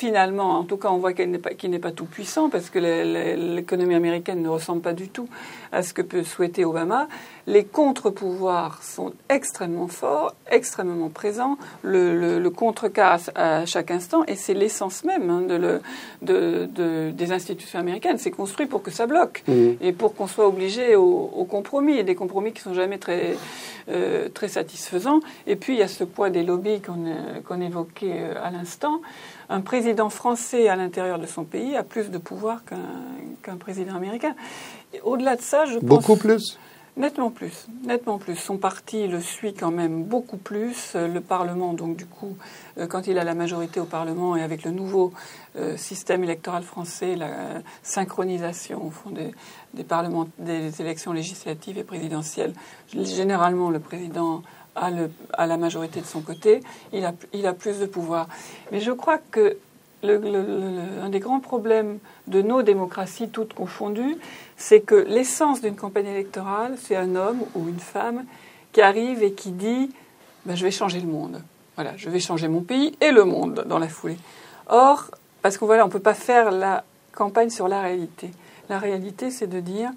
finalement, en tout cas, on voit qu'elle n'est pas, qu'il n'est pas tout puissant parce que l'économie américaine ne ressemble pas du tout à ce que peut souhaiter Obama. Les contre-pouvoirs sont extrêmement forts, extrêmement présents. Le, le, le contre-cas à, à chaque instant, et c'est l'essence même hein, de le, de, de- des institutions américaines. C'est construit pour que ça bloque et pour qu'on soit obligé au, au compromis, et des compromis qui sont jamais très très satisfaisant. Et puis, il y a ce poids des lobbies qu'on évoquait à l'instant. Un président français à l'intérieur de son pays a plus de pouvoir qu'un président américain. Au-delà de ça, je pense... Beaucoup plus? Nettement plus, nettement plus. Son parti le suit quand même beaucoup plus. Euh, le Parlement, donc du coup, euh, quand il a la majorité au Parlement et avec le nouveau euh, système électoral français, la synchronisation au fond des, des, parlements, des élections législatives et présidentielles, généralement le président a, la majorité de son côté, il a, plus de pouvoir. Mais je crois que le, un des grands problèmes de nos démocraties toutes confondues, c'est que l'essence d'une campagne électorale, c'est un homme ou une femme qui arrive et qui dit ben, Je vais changer le monde. Voilà, je vais changer mon pays et le monde dans la foulée. Or, parce qu'on voilà, ne peut pas faire la campagne sur la réalité. La réalité, c'est de dire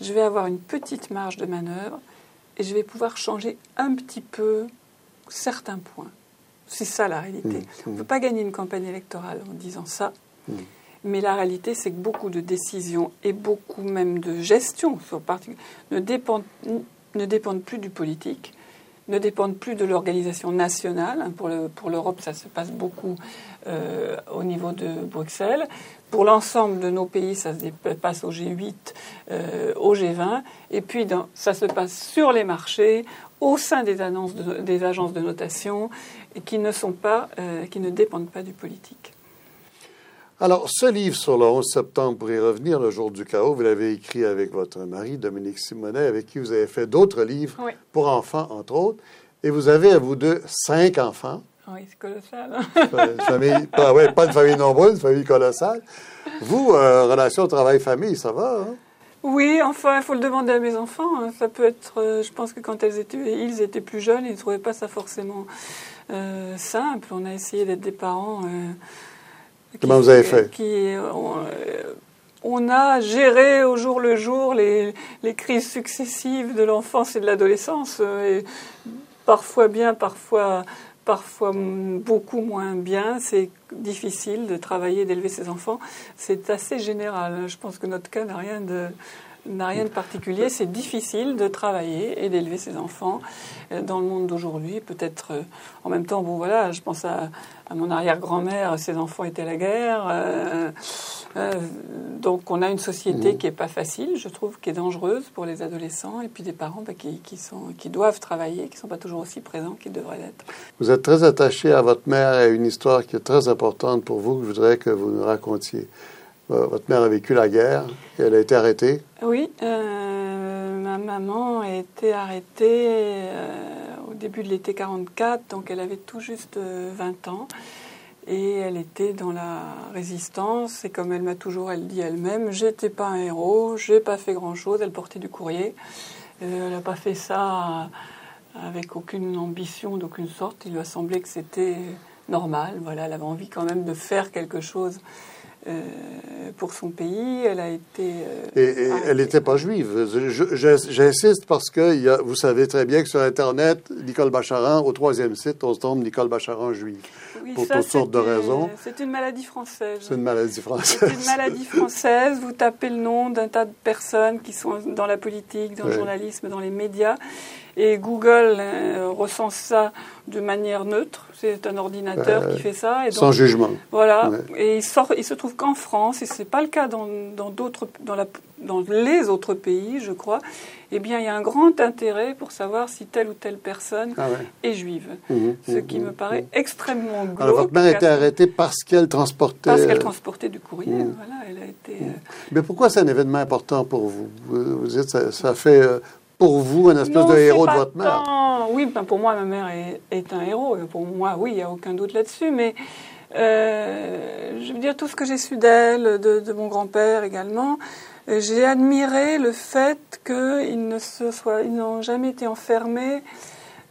Je vais avoir une petite marge de manœuvre et je vais pouvoir changer un petit peu certains points. C'est ça la réalité. Mmh, on ne peut pas gagner une campagne électorale en disant ça. Mmh. Mais la réalité, c'est que beaucoup de décisions et beaucoup même de gestion ne dépendent, ne dépendent plus du politique, ne dépendent plus de l'organisation nationale. Pour l'Europe, ça se passe beaucoup euh, au niveau de Bruxelles. Pour l'ensemble de nos pays, ça se passe au G8, euh, au G20. Et puis, ça se passe sur les marchés, au sein des, annonces des agences de notation qui ne sont pas, euh, qui ne dépendent pas du politique. Alors, ce livre sur le 11 septembre, pour y revenir, le jour du chaos, vous l'avez écrit avec votre mari, Dominique Simonet, avec qui vous avez fait d'autres livres pour enfants, entre autres. Et vous avez, à vous deux, cinq enfants. Oui, c'est colossal. Hein? une famille, pas, ouais, pas une famille nombreuse, une famille colossale. Vous, euh, relation travail-famille, ça va, hein? Oui, enfin, il faut le demander à mes enfants. Hein. Ça peut être, euh, je pense que quand elles étaient, ils étaient plus jeunes, ils ne trouvaient pas ça forcément euh, simple. On a essayé d'être des parents. Euh, Comment vous avez fait qui, on, a géré au jour le jour les, les crises successives de l'enfance et de l'adolescence. Et parfois bien, parfois parfois beaucoup moins bien. C'est difficile de travailler, d'élever ses enfants. C'est assez général. Je pense que notre cas n'a rien de n'a rien de particulier. C'est difficile de travailler et d'élever ses enfants euh, dans le monde d'aujourd'hui. Peut-être euh, en même temps, bon voilà, je pense à, mon arrière-grand-mère, ses enfants étaient à la guerre. Euh, donc on a une société mmh. qui n'est pas facile, je trouve, qui est dangereuse pour les adolescents et puis des parents bah, qui, qui, sont, qui doivent travailler, qui ne sont pas toujours aussi présents qu'ils devraient l'être. Vous êtes très attaché à votre mère et à une histoire qui est très importante pour vous que je voudrais que vous nous racontiez. Euh, votre mère a vécu la guerre et elle a été arrêtée. Oui, euh, ma maman a été arrêtée euh, au début de l'été 44, donc elle avait tout juste 20 ans. Et elle était dans la résistance. Et comme elle m'a toujours elle dit elle-même, j'étais pas un héros, j'ai pas fait grand-chose. Elle portait du courrier. elle n'a pas fait ça avec aucune ambition d'aucune sorte. Il lui a semblé que c'était normal. Voilà, elle avait envie quand même de faire quelque chose euh, pour son pays. Elle a été. Euh, et, elle n'était pas juive. J'insiste parce que y a, vous savez très bien que sur Internet, Nicole Bacharan, au troisième site, on se tombe Nicole Bacharan juive. pour toutes sortes de raisons. C'est une maladie française. C'est une maladie française. C'est une maladie française. Vous tapez le nom d'un tas de personnes qui sont dans la politique, dans le journalisme, dans les médias. Et Google euh, recense ça de manière neutre. C'est un ordinateur qui fait ça. Et donc, sans jugement. Voilà. Et il, sort, il se trouve qu'en France, et ce n'est pas le cas dans, dans, d'autres, dans, la, dans les autres pays, je crois, eh bien, il y a un grand intérêt pour savoir si telle ou telle personne ah est juive. Mmh, mmh, ce qui me mmh, paraît extrêmement glauque. Alors, votre mère a été arrêtée parce qu'elle transportait... Parce qu'elle transportait du courrier, voilà. Elle a été... Euh, Mais pourquoi c'est un événement important pour vous Vous dites, ça, ça fait... Euh, pour vous un espèce de héros de votre mère. Oui, ben pour moi, ma mère est, un héros. Pour moi, oui, il n'y a aucun doute là-dessus. Mais euh, je veux dire, tout ce que j'ai su d'elle, de, mon grand-père également, euh, j'ai admiré le fait qu'ils ne se soient, ils n'ont jamais été enfermés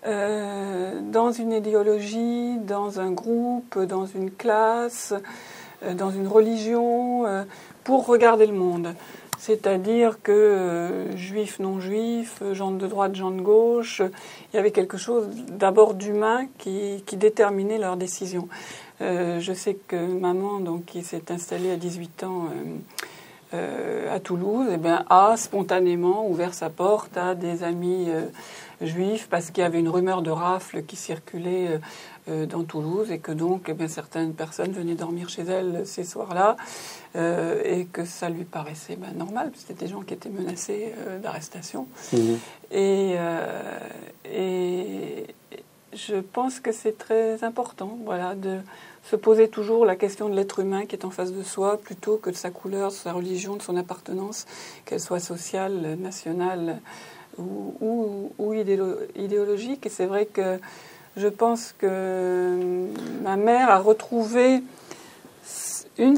euh, dans une idéologie, dans un groupe, dans une classe, dans une religion, pour regarder le monde. C'est-à-dire que euh, juifs, non-juifs, gens de droite, gens de gauche, il y avait quelque chose d'abord d'humain qui, déterminait leurs décisions. Euh, je sais que maman, donc, qui s'est installée à 18 ans à Toulouse, eh bien, a spontanément ouvert sa porte à des amis juifs parce qu'il y avait une rumeur de rafle qui circulait euh, dans Toulouse et que donc eh bien, certaines personnes venaient dormir chez elle ces soirs-là euh, et que ça lui paraissait ben, normal, c'était des gens qui étaient menacés euh, d'arrestation. Mhm. Et, et je pense que c'est très important voilà, de se poser toujours la question de l'être humain qui est en face de soi plutôt que de sa couleur, de sa religion, de son appartenance, qu'elle soit sociale, nationale ou, ou, ou idéologique. Et c'est vrai que je pense que ma mère a retrouvé une,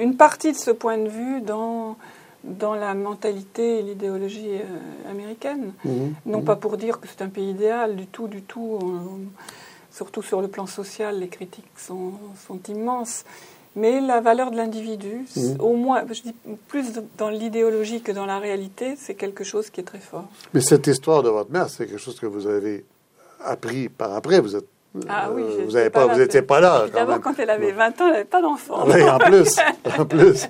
une partie de ce point de vue dans, dans la mentalité et l'idéologie euh, américaine. Mhm. Non pas pour dire que c'est un pays idéal, du tout, du tout. surtout sur le plan social, les critiques sont, sont immenses. Mais la valeur de l'individu, mhm. au moins, je dis plus dans l'idéologie que dans la réalité, c'est quelque chose qui est très fort. Mais cette histoire de votre mère, c'est quelque chose que vous avez appris par après. Vous êtes ah oui, euh, vous n'étiez pas, vous pas là. D'abord, quand, elle avait 20 ans, elle n'avait pas d'enfant. Oui, en plus, en plus.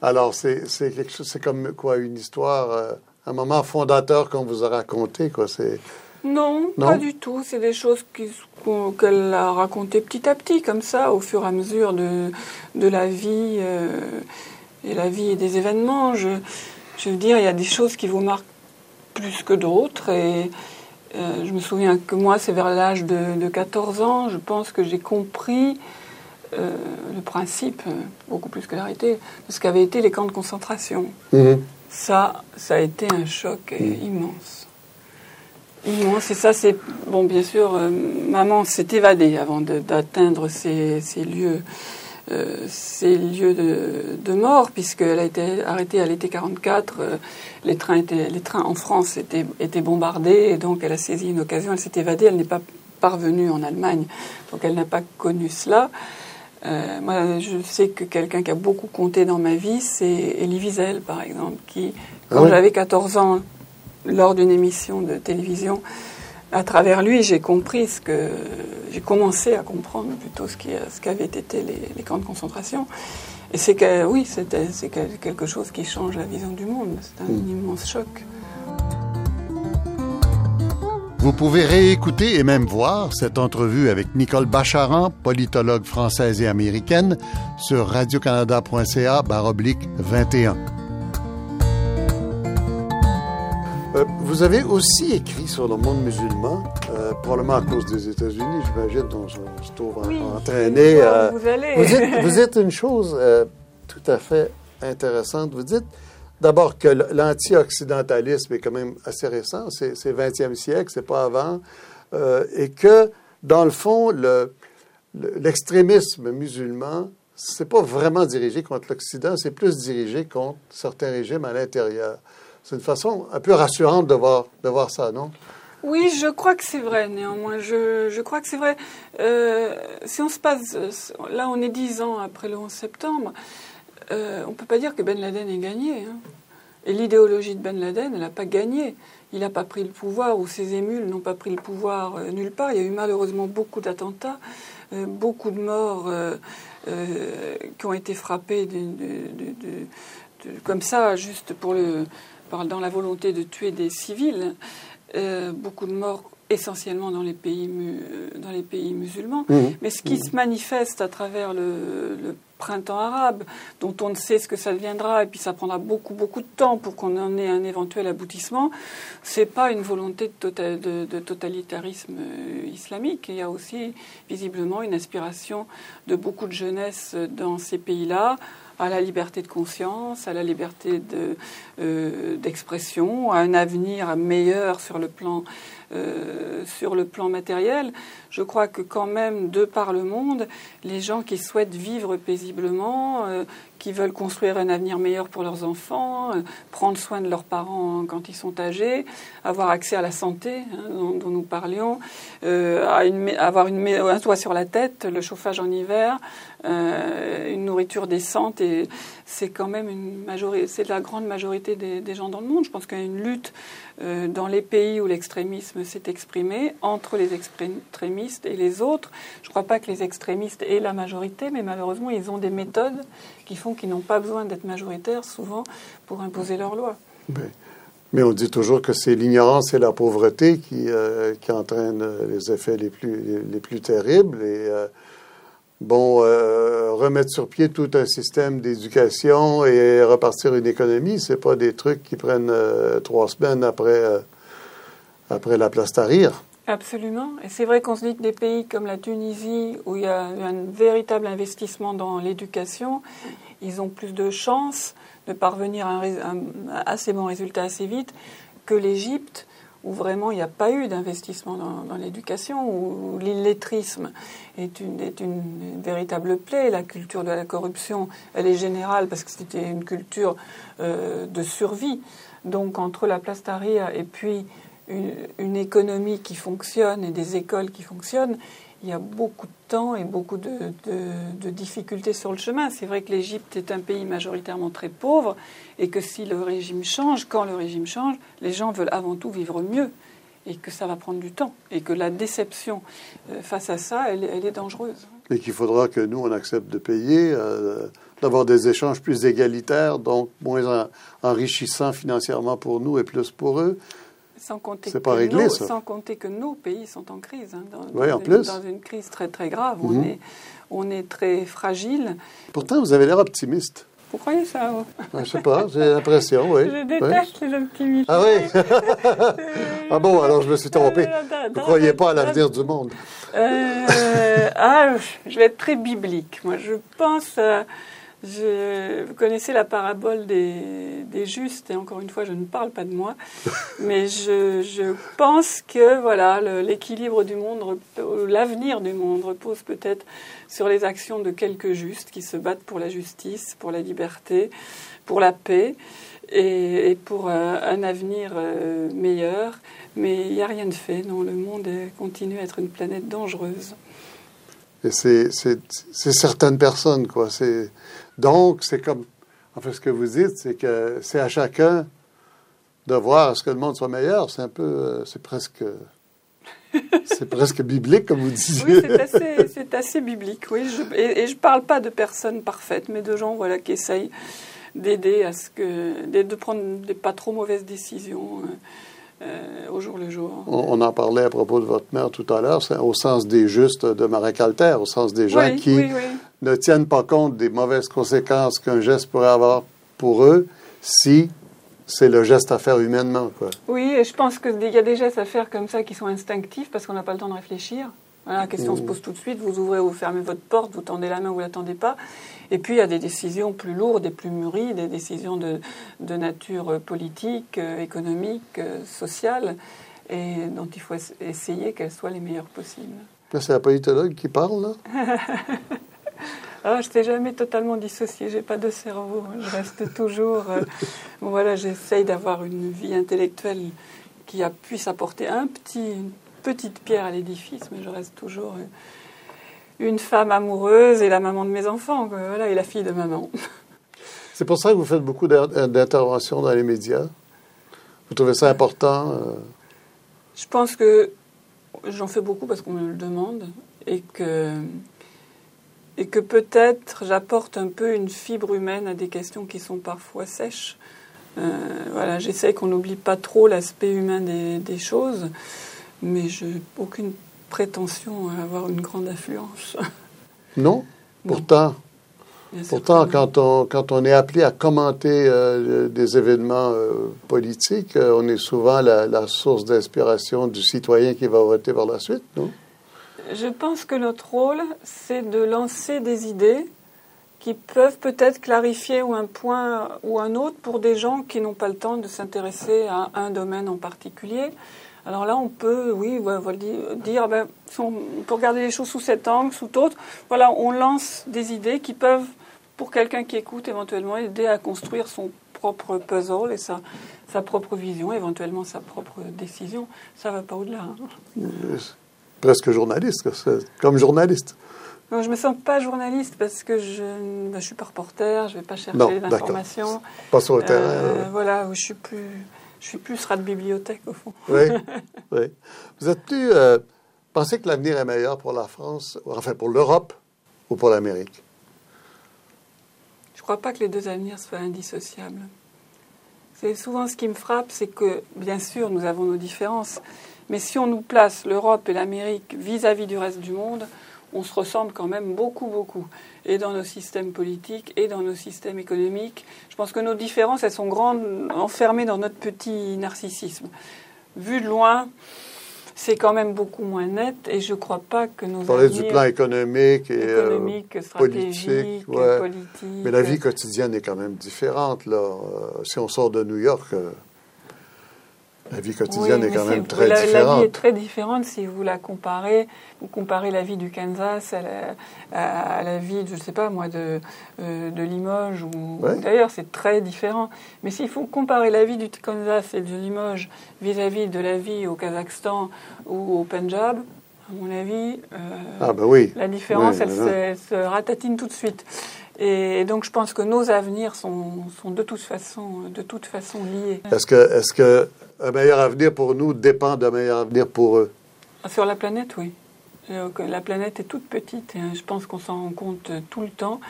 Alors, c'est quelque chose, c'est comme quoi une histoire, euh, un moment fondateur qu'on vous a raconté, quoi. C'est non, pas du tout. C'est des choses qu'elle a racontées petit à petit, comme ça, au fur et à mesure de, de la vie euh, et la vie et des événements. Je, je veux dire, il y a des choses qui vous marquent plus que d'autres et euh, je me souviens que moi, c'est vers l'âge de, 14 ans, je pense que j'ai compris euh, le principe, euh, beaucoup plus que l'arrêté, de ce qu'avaient été les camps de concentration. Mhm. Ça, ça a été un choc mhm. immense. Immense. Et ça, c'est. Bon, bien sûr, maman s'est évadée avant d'atteindre ces, ces, lieux euh, ces lieux de, mort, puisqu'elle a été arrêtée à l'été 44. Euh, les, trains étaient, les trains en France étaient, étaient bombardés, et donc elle a saisi une occasion, elle s'est évadée, elle n'est pas parvenue en Allemagne, donc elle n'a pas connu cela. Euh, moi, je sais que quelqu'un qui a beaucoup compté dans ma vie, c'est Elie Wiesel, par exemple, qui, ah quand j'avais 14 ans, lors d'une émission de télévision, à travers lui, j'ai compris ce que j'ai commencé à comprendre plutôt ce qu'avaient été les, camps de concentration. Et c'est que oui, c'est quelque chose qui change la vision du monde. C'est un mm. immense choc. Vous pouvez réécouter et même voir cette entrevue avec Nicole Bacharan, politologue française et américaine, sur radiocanada.ca 21. Euh, vous avez aussi écrit sur le monde musulman, euh, probablement à cause des États-Unis, j'imagine, dont on se trouve entraîné. Euh, vous, allez. vous, dites, vous dites une chose tout à fait intéressante. Vous dites d'abord que l'anti-occidentalisme est quand même assez récent, c'est le 20e siècle, c'est pas avant, et que, dans le fond, l'extrémisme le, musulman, c'est pas vraiment dirigé contre l'Occident, c'est plus dirigé contre certains régimes à l'intérieur. C'est une façon un peu rassurante de voir, de voir ça, non? Oui, je crois que c'est vrai, néanmoins. Je, je crois que c'est vrai. Euh, si on se passe. Là, on est dix ans après le 11 septembre. Euh, on ne peut pas dire que Ben Laden ait gagné. Hein. Et l'idéologie de Ben Laden, elle n'a pas gagné. Il n'a pas pris le pouvoir, ou ses émules n'ont pas pris le pouvoir euh, nulle part. Il y a eu malheureusement beaucoup d'attentats, beaucoup de morts qui ont été frappés comme ça, juste pour le dans la volonté de tuer des civils, euh, beaucoup de morts essentiellement dans les pays, dans les pays musulmans. Mmh. Mais ce qui mmh. se manifeste à travers le, printemps arabe, dont on ne sait ce que ça deviendra, et puis ça prendra beaucoup, beaucoup de temps pour qu'on en ait un éventuel aboutissement, c'est pas une volonté de, tota-, de, totalitarisme euh, islamique. Il y a aussi visiblement une aspiration de beaucoup de jeunesse dans ces pays-là à la liberté de conscience, à la liberté euh, d'expression, à un avenir meilleur sur le plan euh, sur le plan matériel. Je crois que quand même, de par le monde, les gens qui souhaitent vivre paisiblement, euh, qui veulent construire un avenir meilleur pour leurs enfants, euh, prendre soin de leurs parents quand ils sont âgés, avoir accès à la santé hein, dont, nous parlions, une, avoir un toit sur la tête, le chauffage en hiver, une nourriture décente et c'est quand même une majorité, c'est la grande majorité des, gens dans le monde. Je pense qu'il y a une lutte dans les pays où l'extrémisme s'est exprimé entre les extrémistes et les autres. Je ne crois pas que les extrémistes aient la majorité, mais malheureusement, ils ont des méthodes qui font qu'ils n'ont pas besoin d'être majoritaires souvent pour imposer leurs lois. Mais, on dit toujours que c'est l'ignorance et la pauvreté qui, euh, qui entraînent les effets les plus, les, plus terribles. Et euh, bon, euh, remettre sur pied tout un système d'éducation et repartir une économie, c'est pas des trucs qui prennent trois semaines après, après la place Tahrir. Absolument. Et c'est vrai qu'on se dit que des pays comme la Tunisie, où il y a un véritable investissement dans l'éducation, ils ont plus de chances de parvenir à un, assez bon résultat assez vite que l'Égypte, où vraiment il n'y a pas eu d'investissement dans, l'éducation, où, l'illettrisme est une, véritable plaie. La culture de la corruption, elle est générale parce que c'était une culture euh, de survie. Donc entre la place Tahrir et puis une, économie qui fonctionne et des écoles qui fonctionnent, il y a beaucoup de temps et beaucoup de, difficultés sur le chemin. C'est vrai que l'Égypte est un pays majoritairement très pauvre et que si le régime change, quand le régime change, les gens veulent avant tout vivre mieux et que ça va prendre du temps et que la déception euh, face à ça, elle, elle est dangereuse. Et qu'il faudra que nous, on accepte de payer, euh, d'avoir des échanges plus égalitaires, donc moins enrichissants financièrement pour nous et plus pour eux. Sans compter, que pas réglé, sans compter que nos pays sont en crise, hein, dans, oui, en une, plus. dans, une, crise très très grave. On, mhm. est, on est très fragile. Pourtant, vous avez l'air optimiste. Vous croyez ça Je ne sais pas, j'ai l'impression, oui. Je déteste les optimistes. Ah oui Ah bon, alors je me suis trompé. Vous ne croyez pas à l'avenir du monde euh, Ah, je vais être très biblique. Moi, je pense... Euh, je, vous connaissez la parabole des, des, justes, et encore une fois, je ne parle pas de moi, mais je, je pense que voilà, l'équilibre du monde, l'avenir du monde repose peut-être sur les actions de quelques justes qui se battent pour la justice, pour la liberté, pour la paix et, et pour un, un avenir euh, meilleur. Mais il n'y a rien de fait, non, le monde continue à être une planète dangereuse. Et c'est certaines personnes, quoi. C'est donc, c'est comme, en fait, ce que vous dites, c'est que c'est à chacun de voir à ce que le monde soit meilleur. C'est un peu, euh, c'est presque, c'est presque biblique, comme vous disiez. Oui, c'est assez, assez, biblique, oui. et, je ne parle pas de personnes parfaites, mais de gens, voilà, qui essayent d'aider à ce que, de prendre des pas trop mauvaises décisions. Euh, euh, au jour le jour. On, en parlait à propos de votre mère tout à l'heure, au sens des justes de Marie Calter, au sens des gens qui ne tiennent pas compte des mauvaises conséquences qu'un geste pourrait avoir pour eux si c'est le geste à faire humainement. Quoi. Oui, et je pense qu'il y a des gestes à faire comme ça qui sont instinctifs parce qu'on n'a pas le temps de réfléchir. la question se mmh. pose tout de suite, vous ouvrez ou vous fermez votre porte, vous tendez la main ou vous ne l'attendez pas. Et puis il y a des décisions plus lourdes et plus mûries, des décisions de, de nature politique, euh, économique, euh, sociale, et dont il faut essayer qu'elles soient les meilleures possibles. C'est la politologue qui parle, là Ah, je t'ai jamais totalement dissocié, j'ai pas de cerveau, je reste toujours. Euh, bon, voilà, j'essaye d'avoir une vie intellectuelle qui a, puisse apporter un petit, une petite pierre à l'édifice, mais je reste toujours une femme amoureuse et la maman de mes enfants, voilà, et la fille de maman. C'est pour ça que vous faites beaucoup d'interventions dans les médias. Vous trouvez ça important euh? Je pense que j'en fais beaucoup parce qu'on me le demande et que et que peut-être j'apporte un peu une fibre humaine à des questions qui sont parfois sèches. Euh, voilà, j'essaie qu'on n'oublie pas trop l'aspect humain des, des, choses, mais je aucune prétention à avoir une grande influence. Non, pourtant. Pourtant, quand on, quand on est appelé à commenter euh, des événements euh, politiques, on est souvent la, la source d'inspiration du citoyen qui va voter par la suite, non? Je pense que notre rôle, c'est de lancer des idées qui peuvent peut-être clarifier ou un point ou un autre pour des gens qui n'ont pas le temps de s'intéresser à un domaine en particulier. Alors là, on peut, oui, dire, ben, peut regarder les choses sous cet angle, sous d'autres. Voilà, on lance des idées qui peuvent, pour quelqu'un qui écoute, éventuellement aider à construire son propre puzzle et sa, sa propre vision, éventuellement sa propre décision. Ça va pas au-delà. Hein. Presque journaliste, comme journaliste. Non, je me sens pas journaliste parce que je ne ben, suis pas reporter, je vais pas chercher l'information. Pas sur le terrain. Euh, voilà, je suis plus Je suis plus rat de bibliothèque, au fond. Oui, oui. Vous êtes plus... Euh, pensez que l'avenir est meilleur pour la France, enfin pour l'Europe ou pour l'Amérique? Je ne crois pas que les deux avenirs soient indissociables. C'est souvent ce qui me frappe, c'est que, bien sûr, nous avons nos différences, mais si on nous place l'Europe et l'Amérique vis-à-vis du reste du monde, on se ressemble quand même beaucoup, beaucoup. Et dans nos systèmes politiques et dans nos systèmes économiques. Je pense que nos différences, elles sont grandes, enfermées dans notre petit narcissisme. Vu de loin, c'est quand même beaucoup moins net et je ne crois pas que nos Parler du plan économique et euh, politique, politique, Mais la vie quotidienne est quand même différente. Là. Euh, si on sort de New York, euh, la vie quotidienne est quand même très différente. La vie est très différente si vous la comparez. Vous comparez la vie du Kansas à la, vie, je ne sais pas moi, de, de Limoges. Ou, D'ailleurs, c'est très différent. Mais s'il faut comparer la vie du Kansas et de Limoges vis-à-vis de la vie au Kazakhstan ou au Punjab, à mon avis, euh, ah oui. la différence, elle, se, ratatine tout de suite. Et donc, je pense que nos avenirs sont, sont de toute façon, de toute façon liés. Est-ce que, est-ce que un meilleur avenir pour nous dépend d'un meilleur avenir pour eux? Sur la planète, oui. Euh, la planète est toute petite et hein, je pense qu'on s'en rend compte euh, tout le temps.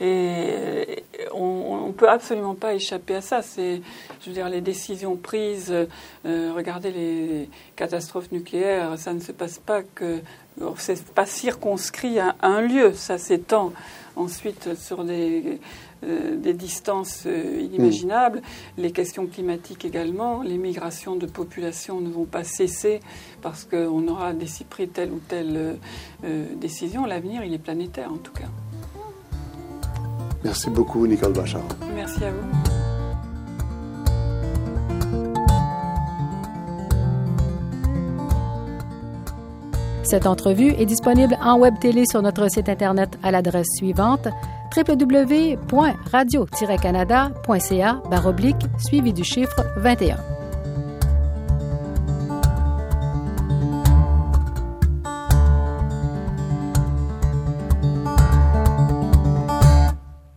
Et on ne peut absolument pas échapper à ça. C'est, je veux dire, les décisions prises, euh, regardez les catastrophes nucléaires, ça ne se passe pas que, c'est pas circonscrit à un lieu, ça s'étend ensuite sur des euh, des distances euh, inimaginables, mm. les questions climatiques également, les migrations de population ne vont pas cesser parce qu'on aura pris telle ou telle euh, décision. L'avenir, il est planétaire en tout cas. Merci beaucoup, Nicole Bachar. Merci à vous. Cette entrevue est disponible en web télé sur notre site Internet à l'adresse suivante www.radio-canada.ca baroblique suivi du chiffre 21.